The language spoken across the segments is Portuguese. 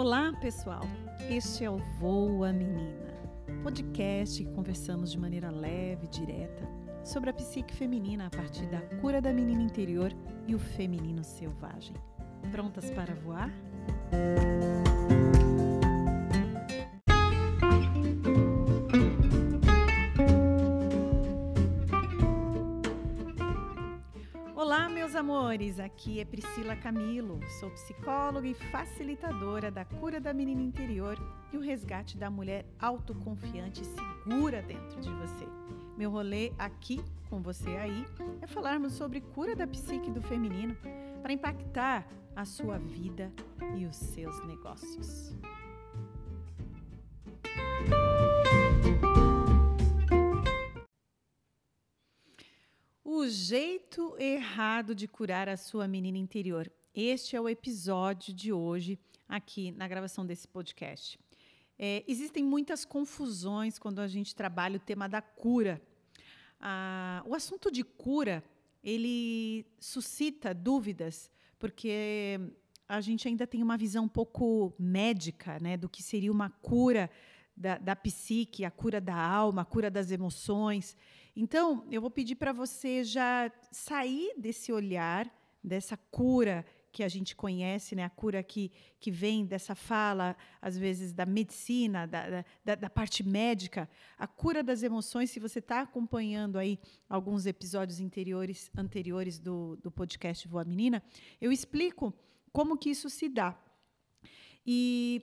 Olá, pessoal. Este é o Voa Menina, podcast que conversamos de maneira leve e direta sobre a psique feminina a partir da cura da menina interior e o feminino selvagem. Prontas para voar? Amores! Aqui é Priscila Camilo. Sou psicóloga e facilitadora da cura da menina interior e o resgate da mulher autoconfiante e segura dentro de você. Meu rolê aqui com você aí é falarmos sobre cura da psique do feminino para impactar a sua vida e os seus negócios. O jeito errado de curar a sua menina interior. Este é o episódio de hoje aqui na gravação desse podcast. É, existem muitas confusões quando a gente trabalha o tema da cura. Ah, o assunto de cura ele suscita dúvidas porque a gente ainda tem uma visão um pouco médica, né, do que seria uma cura da, da psique, a cura da alma, a cura das emoções. Então, eu vou pedir para você já sair desse olhar, dessa cura que a gente conhece, né? a cura que, que vem dessa fala, às vezes, da medicina, da, da, da parte médica, a cura das emoções. Se você está acompanhando aí alguns episódios anteriores, anteriores do, do podcast Voa Menina, eu explico como que isso se dá. E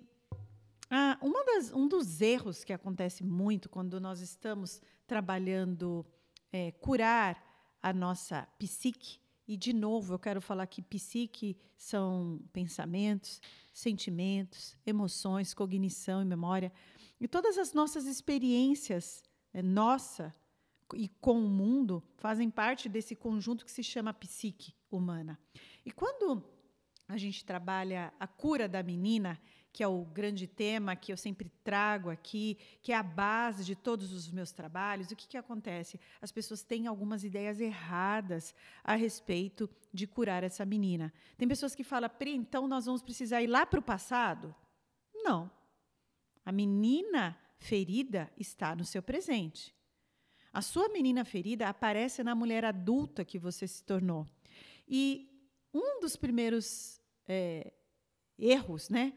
ah, das, um dos erros que acontece muito quando nós estamos trabalhando é, curar a nossa psique, e de novo eu quero falar que psique são pensamentos, sentimentos, emoções, cognição e memória, e todas as nossas experiências, é, nossa e com o mundo, fazem parte desse conjunto que se chama psique humana. E quando a gente trabalha a cura da menina, que é o grande tema que eu sempre trago aqui, que é a base de todos os meus trabalhos, o que, que acontece? As pessoas têm algumas ideias erradas a respeito de curar essa menina. Tem pessoas que falam, Pri, então nós vamos precisar ir lá para o passado? Não. A menina ferida está no seu presente. A sua menina ferida aparece na mulher adulta que você se tornou. E um dos primeiros é, erros, né?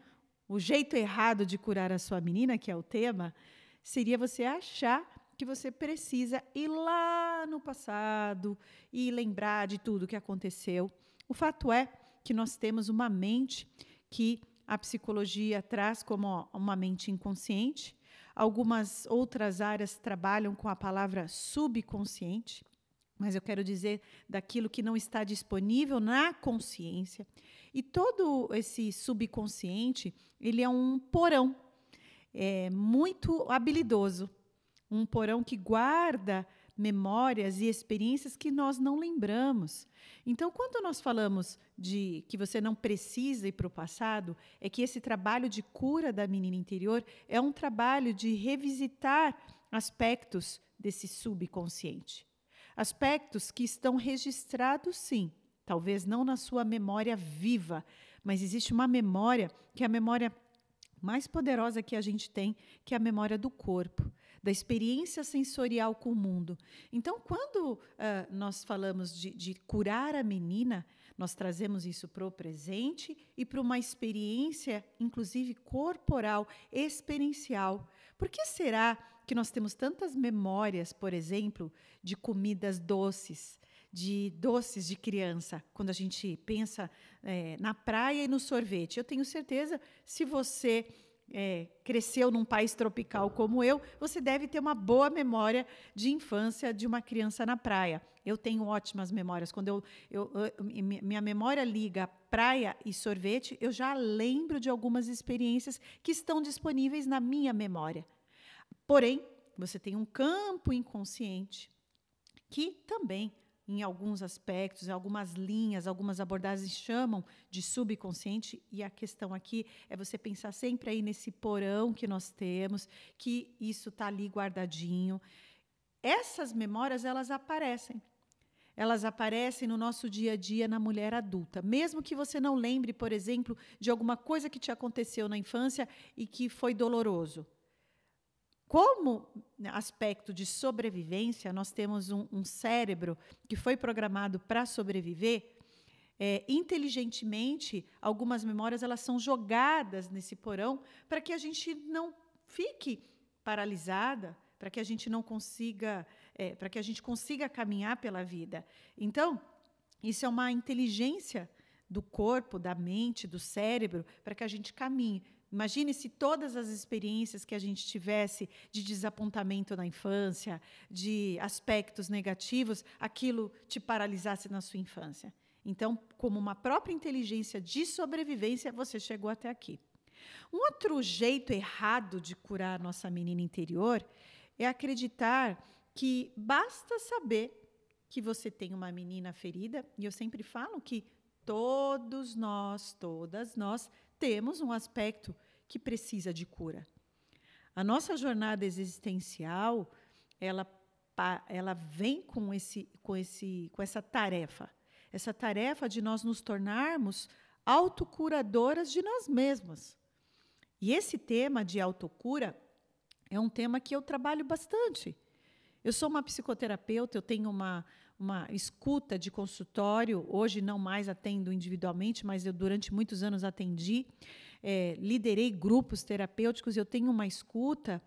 O jeito errado de curar a sua menina, que é o tema, seria você achar que você precisa ir lá no passado e lembrar de tudo que aconteceu. O fato é que nós temos uma mente que a psicologia traz como uma mente inconsciente. Algumas outras áreas trabalham com a palavra subconsciente, mas eu quero dizer daquilo que não está disponível na consciência. E todo esse subconsciente, ele é um porão é, muito habilidoso, um porão que guarda memórias e experiências que nós não lembramos. Então, quando nós falamos de que você não precisa ir para o passado, é que esse trabalho de cura da menina interior é um trabalho de revisitar aspectos desse subconsciente. Aspectos que estão registrados, sim, talvez não na sua memória viva, mas existe uma memória que é a memória mais poderosa que a gente tem, que é a memória do corpo, da experiência sensorial com o mundo. Então, quando uh, nós falamos de, de curar a menina, nós trazemos isso para o presente e para uma experiência, inclusive corporal, experiencial. Por que será que nós temos tantas memórias, por exemplo, de comidas doces? De doces de criança, quando a gente pensa é, na praia e no sorvete. Eu tenho certeza, se você é, cresceu num país tropical como eu, você deve ter uma boa memória de infância de uma criança na praia. Eu tenho ótimas memórias. Quando eu, eu, eu, minha memória liga praia e sorvete, eu já lembro de algumas experiências que estão disponíveis na minha memória. Porém, você tem um campo inconsciente que também em alguns aspectos, algumas linhas, algumas abordagens chamam de subconsciente, e a questão aqui é você pensar sempre aí nesse porão que nós temos, que isso está ali guardadinho. Essas memórias, elas aparecem. elas aparecem no nosso dia a dia na mulher adulta. Mesmo que você não lembre, por exemplo, de alguma coisa que te aconteceu na infância e que foi doloroso. Como aspecto de sobrevivência, nós temos um, um cérebro que foi programado para sobreviver. É, inteligentemente, algumas memórias elas são jogadas nesse porão para que a gente não fique paralisada, para que a gente não consiga, é, para que a gente consiga caminhar pela vida. Então, isso é uma inteligência do corpo, da mente, do cérebro, para que a gente caminhe. Imagine se todas as experiências que a gente tivesse de desapontamento na infância, de aspectos negativos, aquilo te paralisasse na sua infância. Então, como uma própria inteligência de sobrevivência, você chegou até aqui. Um outro jeito errado de curar nossa menina interior é acreditar que basta saber que você tem uma menina ferida, e eu sempre falo que todos nós, todas nós, temos um aspecto que precisa de cura. A nossa jornada existencial, ela, ela vem com, esse, com, esse, com essa tarefa. Essa tarefa de nós nos tornarmos autocuradoras de nós mesmas. E esse tema de autocura é um tema que eu trabalho bastante. Eu sou uma psicoterapeuta, eu tenho uma, uma escuta de consultório. Hoje não mais atendo individualmente, mas eu durante muitos anos atendi. É, liderei grupos terapêuticos. Eu tenho uma escuta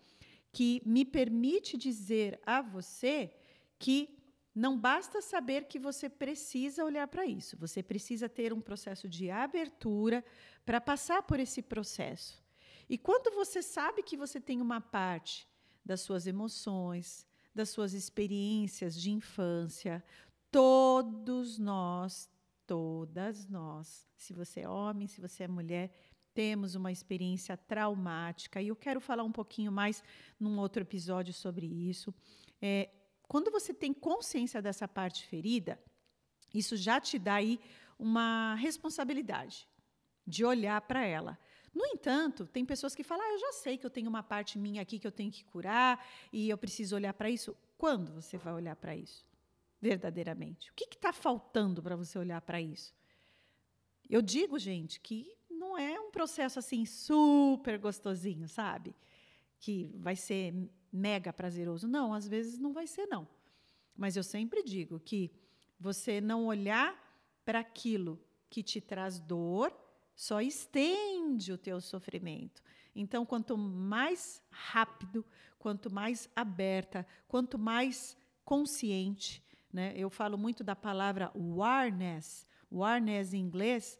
que me permite dizer a você que não basta saber que você precisa olhar para isso. Você precisa ter um processo de abertura para passar por esse processo. E quando você sabe que você tem uma parte das suas emoções, das suas experiências de infância, todos nós, todas nós, se você é homem, se você é mulher, temos uma experiência traumática. E eu quero falar um pouquinho mais num outro episódio sobre isso. É, quando você tem consciência dessa parte ferida, isso já te dá aí uma responsabilidade de olhar para ela. No entanto, tem pessoas que falam: ah, eu já sei que eu tenho uma parte minha aqui que eu tenho que curar e eu preciso olhar para isso. Quando você vai olhar para isso? Verdadeiramente. O que está faltando para você olhar para isso? Eu digo, gente, que não é um processo assim super gostosinho, sabe? Que vai ser mega prazeroso. Não, às vezes não vai ser, não. Mas eu sempre digo que você não olhar para aquilo que te traz dor só estende o teu sofrimento. Então, quanto mais rápido, quanto mais aberta, quanto mais consciente, né? Eu falo muito da palavra awareness. Awareness em inglês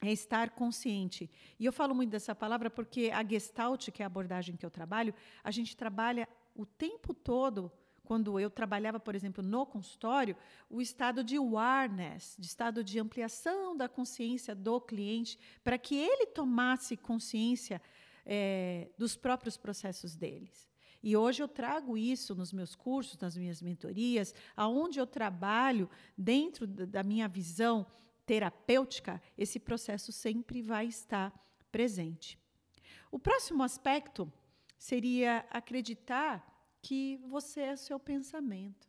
é estar consciente. E eu falo muito dessa palavra porque a Gestalt, que é a abordagem que eu trabalho, a gente trabalha o tempo todo quando eu trabalhava, por exemplo, no consultório, o estado de awareness, de estado de ampliação da consciência do cliente, para que ele tomasse consciência é, dos próprios processos deles. E hoje eu trago isso nos meus cursos, nas minhas mentorias, aonde eu trabalho dentro da minha visão terapêutica, esse processo sempre vai estar presente. O próximo aspecto seria acreditar que você é seu pensamento.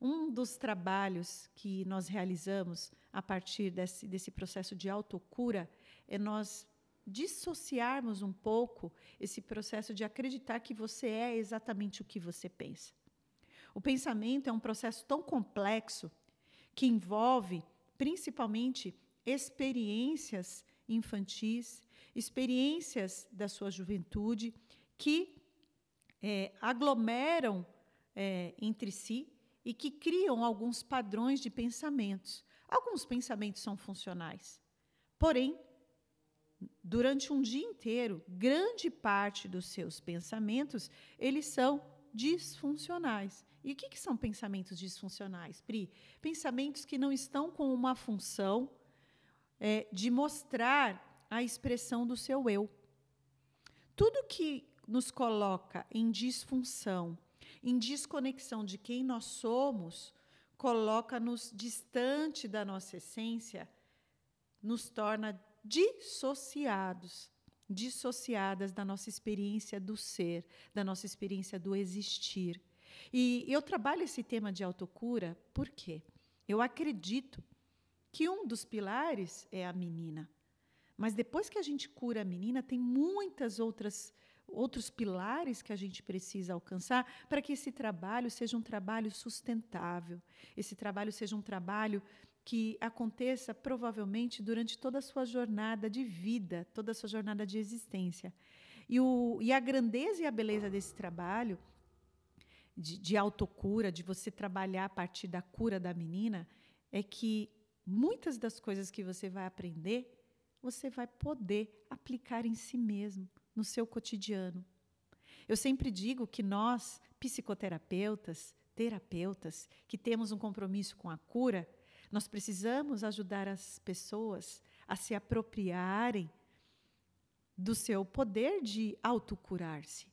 Um dos trabalhos que nós realizamos a partir desse, desse processo de autocura é nós dissociarmos um pouco esse processo de acreditar que você é exatamente o que você pensa. O pensamento é um processo tão complexo que envolve principalmente experiências infantis, experiências da sua juventude que é, aglomeram é, entre si e que criam alguns padrões de pensamentos. Alguns pensamentos são funcionais, porém, durante um dia inteiro, grande parte dos seus pensamentos eles são disfuncionais. E o que, que são pensamentos disfuncionais, Pri? Pensamentos que não estão com uma função é, de mostrar a expressão do seu eu. Tudo que nos coloca em disfunção, em desconexão de quem nós somos, coloca-nos distante da nossa essência, nos torna dissociados, dissociadas da nossa experiência do ser, da nossa experiência do existir. E eu trabalho esse tema de autocura porque eu acredito que um dos pilares é a menina. Mas depois que a gente cura a menina, tem muitas outras outros pilares que a gente precisa alcançar para que esse trabalho seja um trabalho sustentável, esse trabalho seja um trabalho que aconteça provavelmente durante toda a sua jornada de vida, toda a sua jornada de existência. E, o, e a grandeza e a beleza desse trabalho de, de autocura, de você trabalhar a partir da cura da menina, é que muitas das coisas que você vai aprender, você vai poder aplicar em si mesmo, no seu cotidiano. Eu sempre digo que nós, psicoterapeutas, terapeutas, que temos um compromisso com a cura, nós precisamos ajudar as pessoas a se apropriarem do seu poder de autocurar-se.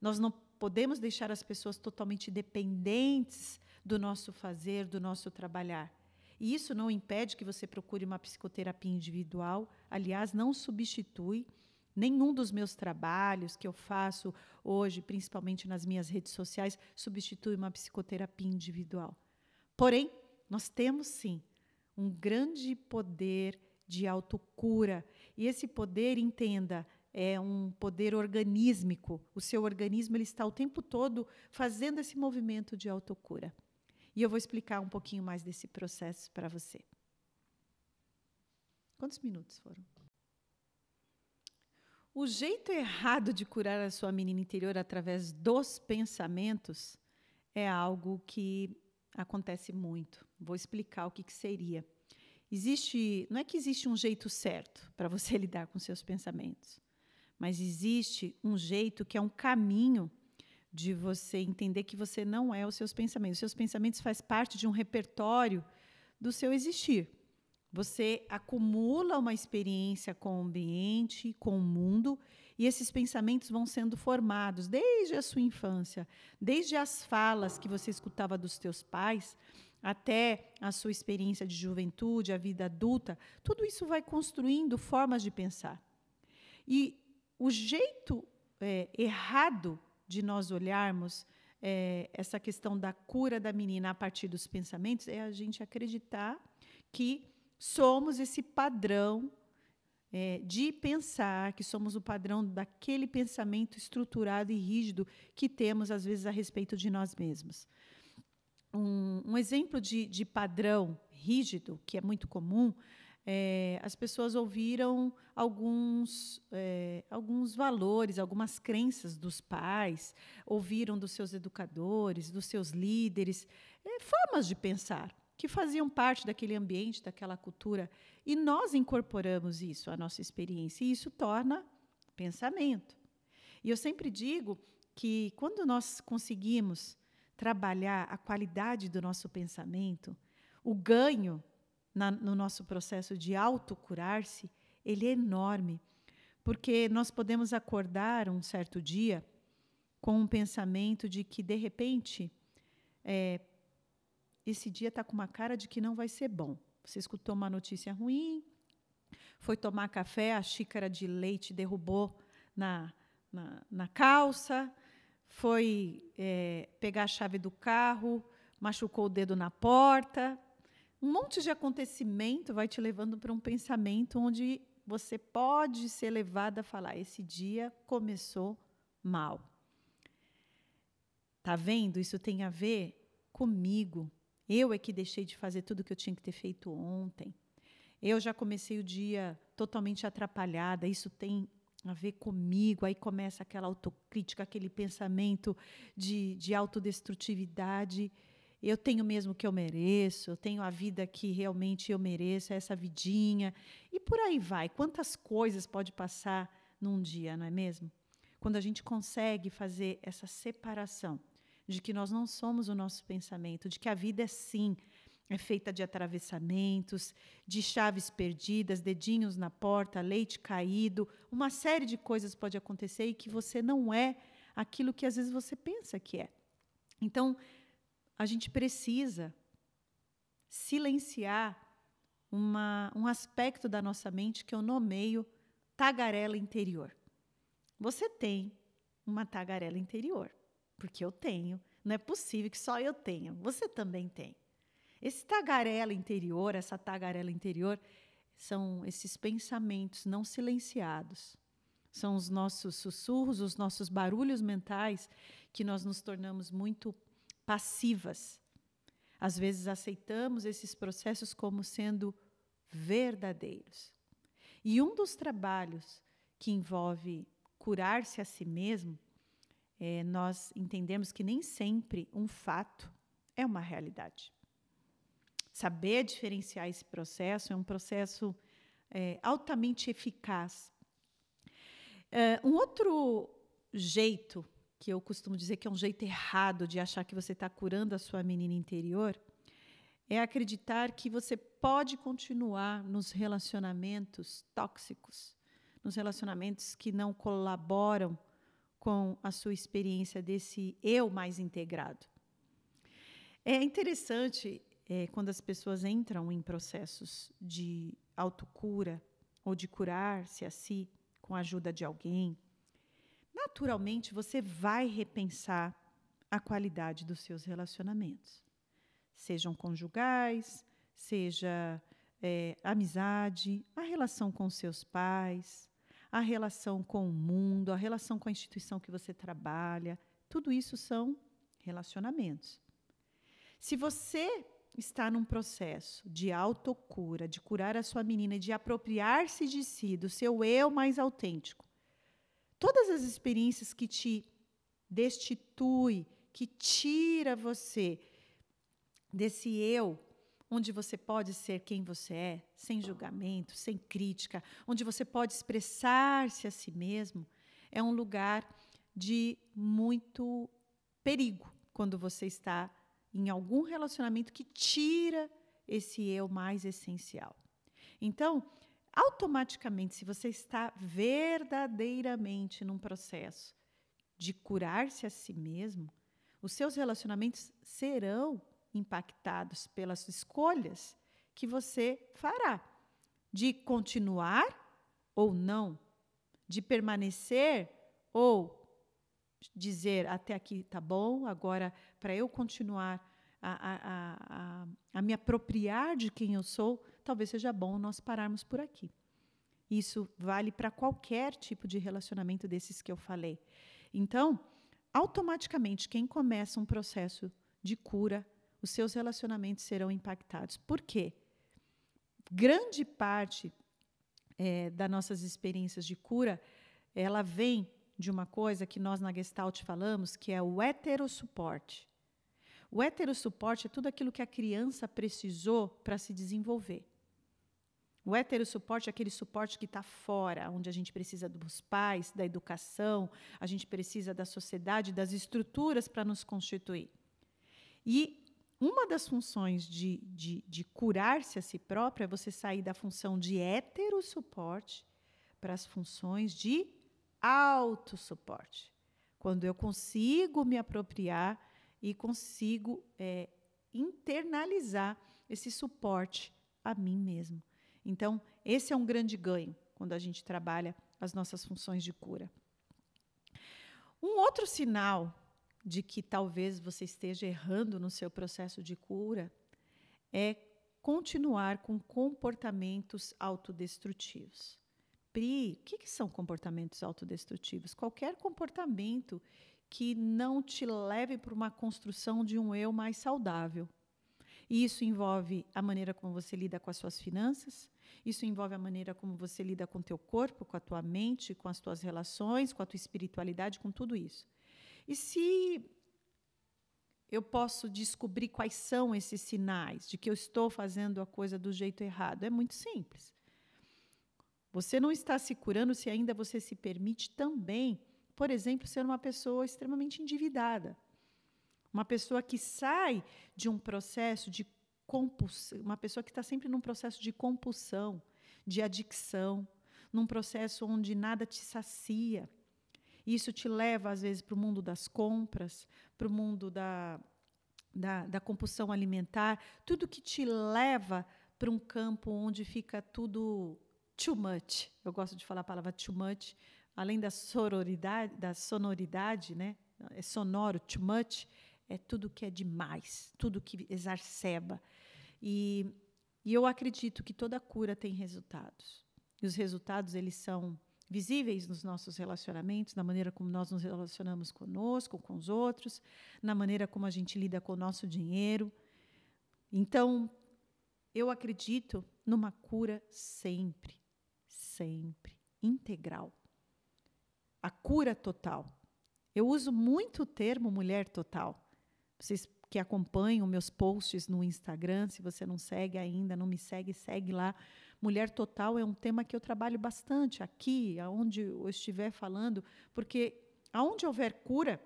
Nós não podemos deixar as pessoas totalmente dependentes do nosso fazer, do nosso trabalhar. E isso não impede que você procure uma psicoterapia individual, aliás, não substitui nenhum dos meus trabalhos que eu faço hoje, principalmente nas minhas redes sociais, substitui uma psicoterapia individual. Porém, nós temos sim um grande poder de autocura. E esse poder, entenda, é um poder organísmico. O seu organismo ele está o tempo todo fazendo esse movimento de autocura. E eu vou explicar um pouquinho mais desse processo para você. Quantos minutos foram? O jeito errado de curar a sua menina interior através dos pensamentos é algo que acontece muito. Vou explicar o que, que seria. Existe, não é que existe um jeito certo para você lidar com seus pensamentos, mas existe um jeito que é um caminho de você entender que você não é os seus pensamentos. Os seus pensamentos faz parte de um repertório do seu existir. Você acumula uma experiência com o ambiente, com o mundo, e esses pensamentos vão sendo formados desde a sua infância, desde as falas que você escutava dos teus pais, até a sua experiência de juventude, a vida adulta, tudo isso vai construindo formas de pensar. E o jeito é, errado de nós olharmos é, essa questão da cura da menina a partir dos pensamentos é a gente acreditar que somos esse padrão é, de pensar, que somos o padrão daquele pensamento estruturado e rígido que temos, às vezes, a respeito de nós mesmos. Um, um exemplo de, de padrão rígido, que é muito comum, é, as pessoas ouviram alguns, é, alguns valores, algumas crenças dos pais, ouviram dos seus educadores, dos seus líderes, é, formas de pensar que faziam parte daquele ambiente, daquela cultura. E nós incorporamos isso à nossa experiência, e isso torna pensamento. E eu sempre digo que quando nós conseguimos trabalhar a qualidade do nosso pensamento, o ganho na, no nosso processo de autocurar-se, ele é enorme. Porque nós podemos acordar um certo dia com um pensamento de que, de repente, é, esse dia está com uma cara de que não vai ser bom. Você escutou uma notícia ruim, foi tomar café, a xícara de leite derrubou na, na, na calça, foi é, pegar a chave do carro, machucou o dedo na porta. Um monte de acontecimento vai te levando para um pensamento onde você pode ser levado a falar: esse dia começou mal. Tá vendo? Isso tem a ver comigo. Eu é que deixei de fazer tudo que eu tinha que ter feito ontem. Eu já comecei o dia totalmente atrapalhada. Isso tem a ver comigo. Aí começa aquela autocrítica, aquele pensamento de, de autodestrutividade. Eu tenho mesmo o que eu mereço, eu tenho a vida que realmente eu mereço, essa vidinha. E por aí vai. Quantas coisas pode passar num dia, não é mesmo? Quando a gente consegue fazer essa separação de que nós não somos o nosso pensamento, de que a vida é sim é feita de atravessamentos, de chaves perdidas, dedinhos na porta, leite caído, uma série de coisas pode acontecer e que você não é aquilo que às vezes você pensa que é. Então, a gente precisa silenciar uma, um aspecto da nossa mente que eu nomeio tagarela interior. Você tem uma tagarela interior. Porque eu tenho. Não é possível que só eu tenha. Você também tem. Esse tagarela interior, essa tagarela interior, são esses pensamentos não silenciados. São os nossos sussurros, os nossos barulhos mentais que nós nos tornamos muito passivas. Às vezes aceitamos esses processos como sendo verdadeiros. E um dos trabalhos que envolve curar-se a si mesmo, é, nós entendemos que nem sempre um fato é uma realidade. Saber diferenciar esse processo é um processo é, altamente eficaz. É, um outro jeito que eu costumo dizer que é um jeito errado de achar que você está curando a sua menina interior é acreditar que você pode continuar nos relacionamentos tóxicos, nos relacionamentos que não colaboram com a sua experiência desse eu mais integrado. É interessante é, quando as pessoas entram em processos de autocura ou de curar-se a si com a ajuda de alguém, naturalmente você vai repensar a qualidade dos seus relacionamentos sejam conjugais, seja é, amizade, a relação com seus pais, a relação com o mundo, a relação com a instituição que você trabalha, tudo isso são relacionamentos. Se você está num processo de autocura, de curar a sua menina, de apropriar-se de si, do seu eu mais autêntico, todas as experiências que te destitui, que tira você desse eu, onde você pode ser quem você é, sem julgamento, sem crítica, onde você pode expressar-se a si mesmo, é um lugar de muito perigo quando você está em algum relacionamento que tira esse eu mais essencial. Então, automaticamente, se você está verdadeiramente num processo de curar-se a si mesmo, os seus relacionamentos serão impactados pelas escolhas que você fará, de continuar ou não, de permanecer ou dizer até aqui tá bom, agora para eu continuar a, a, a, a, me apropriar de quem eu sou, talvez seja bom nós pararmos por aqui. Isso vale para qualquer tipo de relacionamento desses que eu falei. Então, automaticamente, quem começa um processo de cura os seus relacionamentos serão impactados. Por quê? Grande parte é, das nossas experiências de cura, ela vem de uma coisa que nós na Gestalt falamos, que é o heterossuporte. O heterossuporte é tudo aquilo que a criança precisou para se desenvolver. O heterossuporte é aquele suporte que está fora, onde a gente precisa dos pais, da educação, a gente precisa da sociedade, das estruturas para nos constituir. E uma das funções de, de, de curar-se a si próprio é você sair da função de heterossuporte para as funções de autossuporte. Quando eu consigo me apropriar e consigo é, internalizar esse suporte a mim mesmo. Então, esse é um grande ganho quando a gente trabalha as nossas funções de cura. Um outro sinal de que talvez você esteja errando no seu processo de cura é continuar com comportamentos autodestrutivos. Pri, o que, que são comportamentos autodestrutivos? Qualquer comportamento que não te leve para uma construção de um eu mais saudável. E isso envolve a maneira como você lida com as suas finanças, isso envolve a maneira como você lida com o teu corpo, com a tua mente, com as tuas relações, com a tua espiritualidade, com tudo isso. E se eu posso descobrir quais são esses sinais de que eu estou fazendo a coisa do jeito errado? É muito simples. Você não está se curando se ainda você se permite também, por exemplo, ser uma pessoa extremamente endividada. Uma pessoa que sai de um processo de compulsão, uma pessoa que está sempre num processo de compulsão, de adicção, num processo onde nada te sacia, isso te leva, às vezes, para o mundo das compras, para o mundo da, da, da compulsão alimentar, tudo que te leva para um campo onde fica tudo too much. Eu gosto de falar a palavra too much, além da sororidade, da sonoridade, né? É sonoro, too much, é tudo que é demais, tudo que exacerba. E, e eu acredito que toda cura tem resultados. E os resultados, eles são visíveis nos nossos relacionamentos, na maneira como nós nos relacionamos conosco, com os outros, na maneira como a gente lida com o nosso dinheiro. Então, eu acredito numa cura sempre, sempre, integral. A cura total. Eu uso muito o termo mulher total. Vocês que acompanham meus posts no Instagram, se você não segue ainda, não me segue, segue lá. Mulher total é um tema que eu trabalho bastante aqui, aonde eu estiver falando, porque aonde houver cura,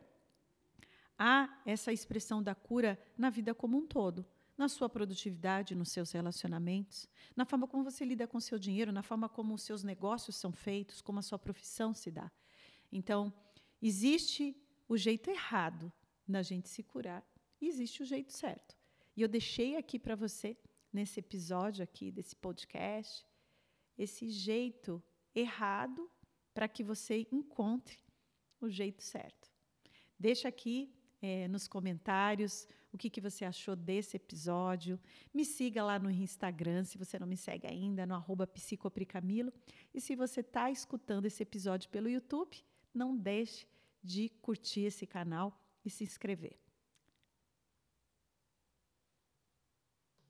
há essa expressão da cura na vida como um todo, na sua produtividade, nos seus relacionamentos, na forma como você lida com seu dinheiro, na forma como os seus negócios são feitos, como a sua profissão se dá. Então, existe o jeito errado da gente se curar e existe o jeito certo. E eu deixei aqui para você nesse episódio aqui desse podcast, esse jeito errado para que você encontre o jeito certo. Deixa aqui é, nos comentários o que, que você achou desse episódio. Me siga lá no Instagram, se você não me segue ainda, no arroba psicopricamilo. E se você está escutando esse episódio pelo YouTube, não deixe de curtir esse canal e se inscrever.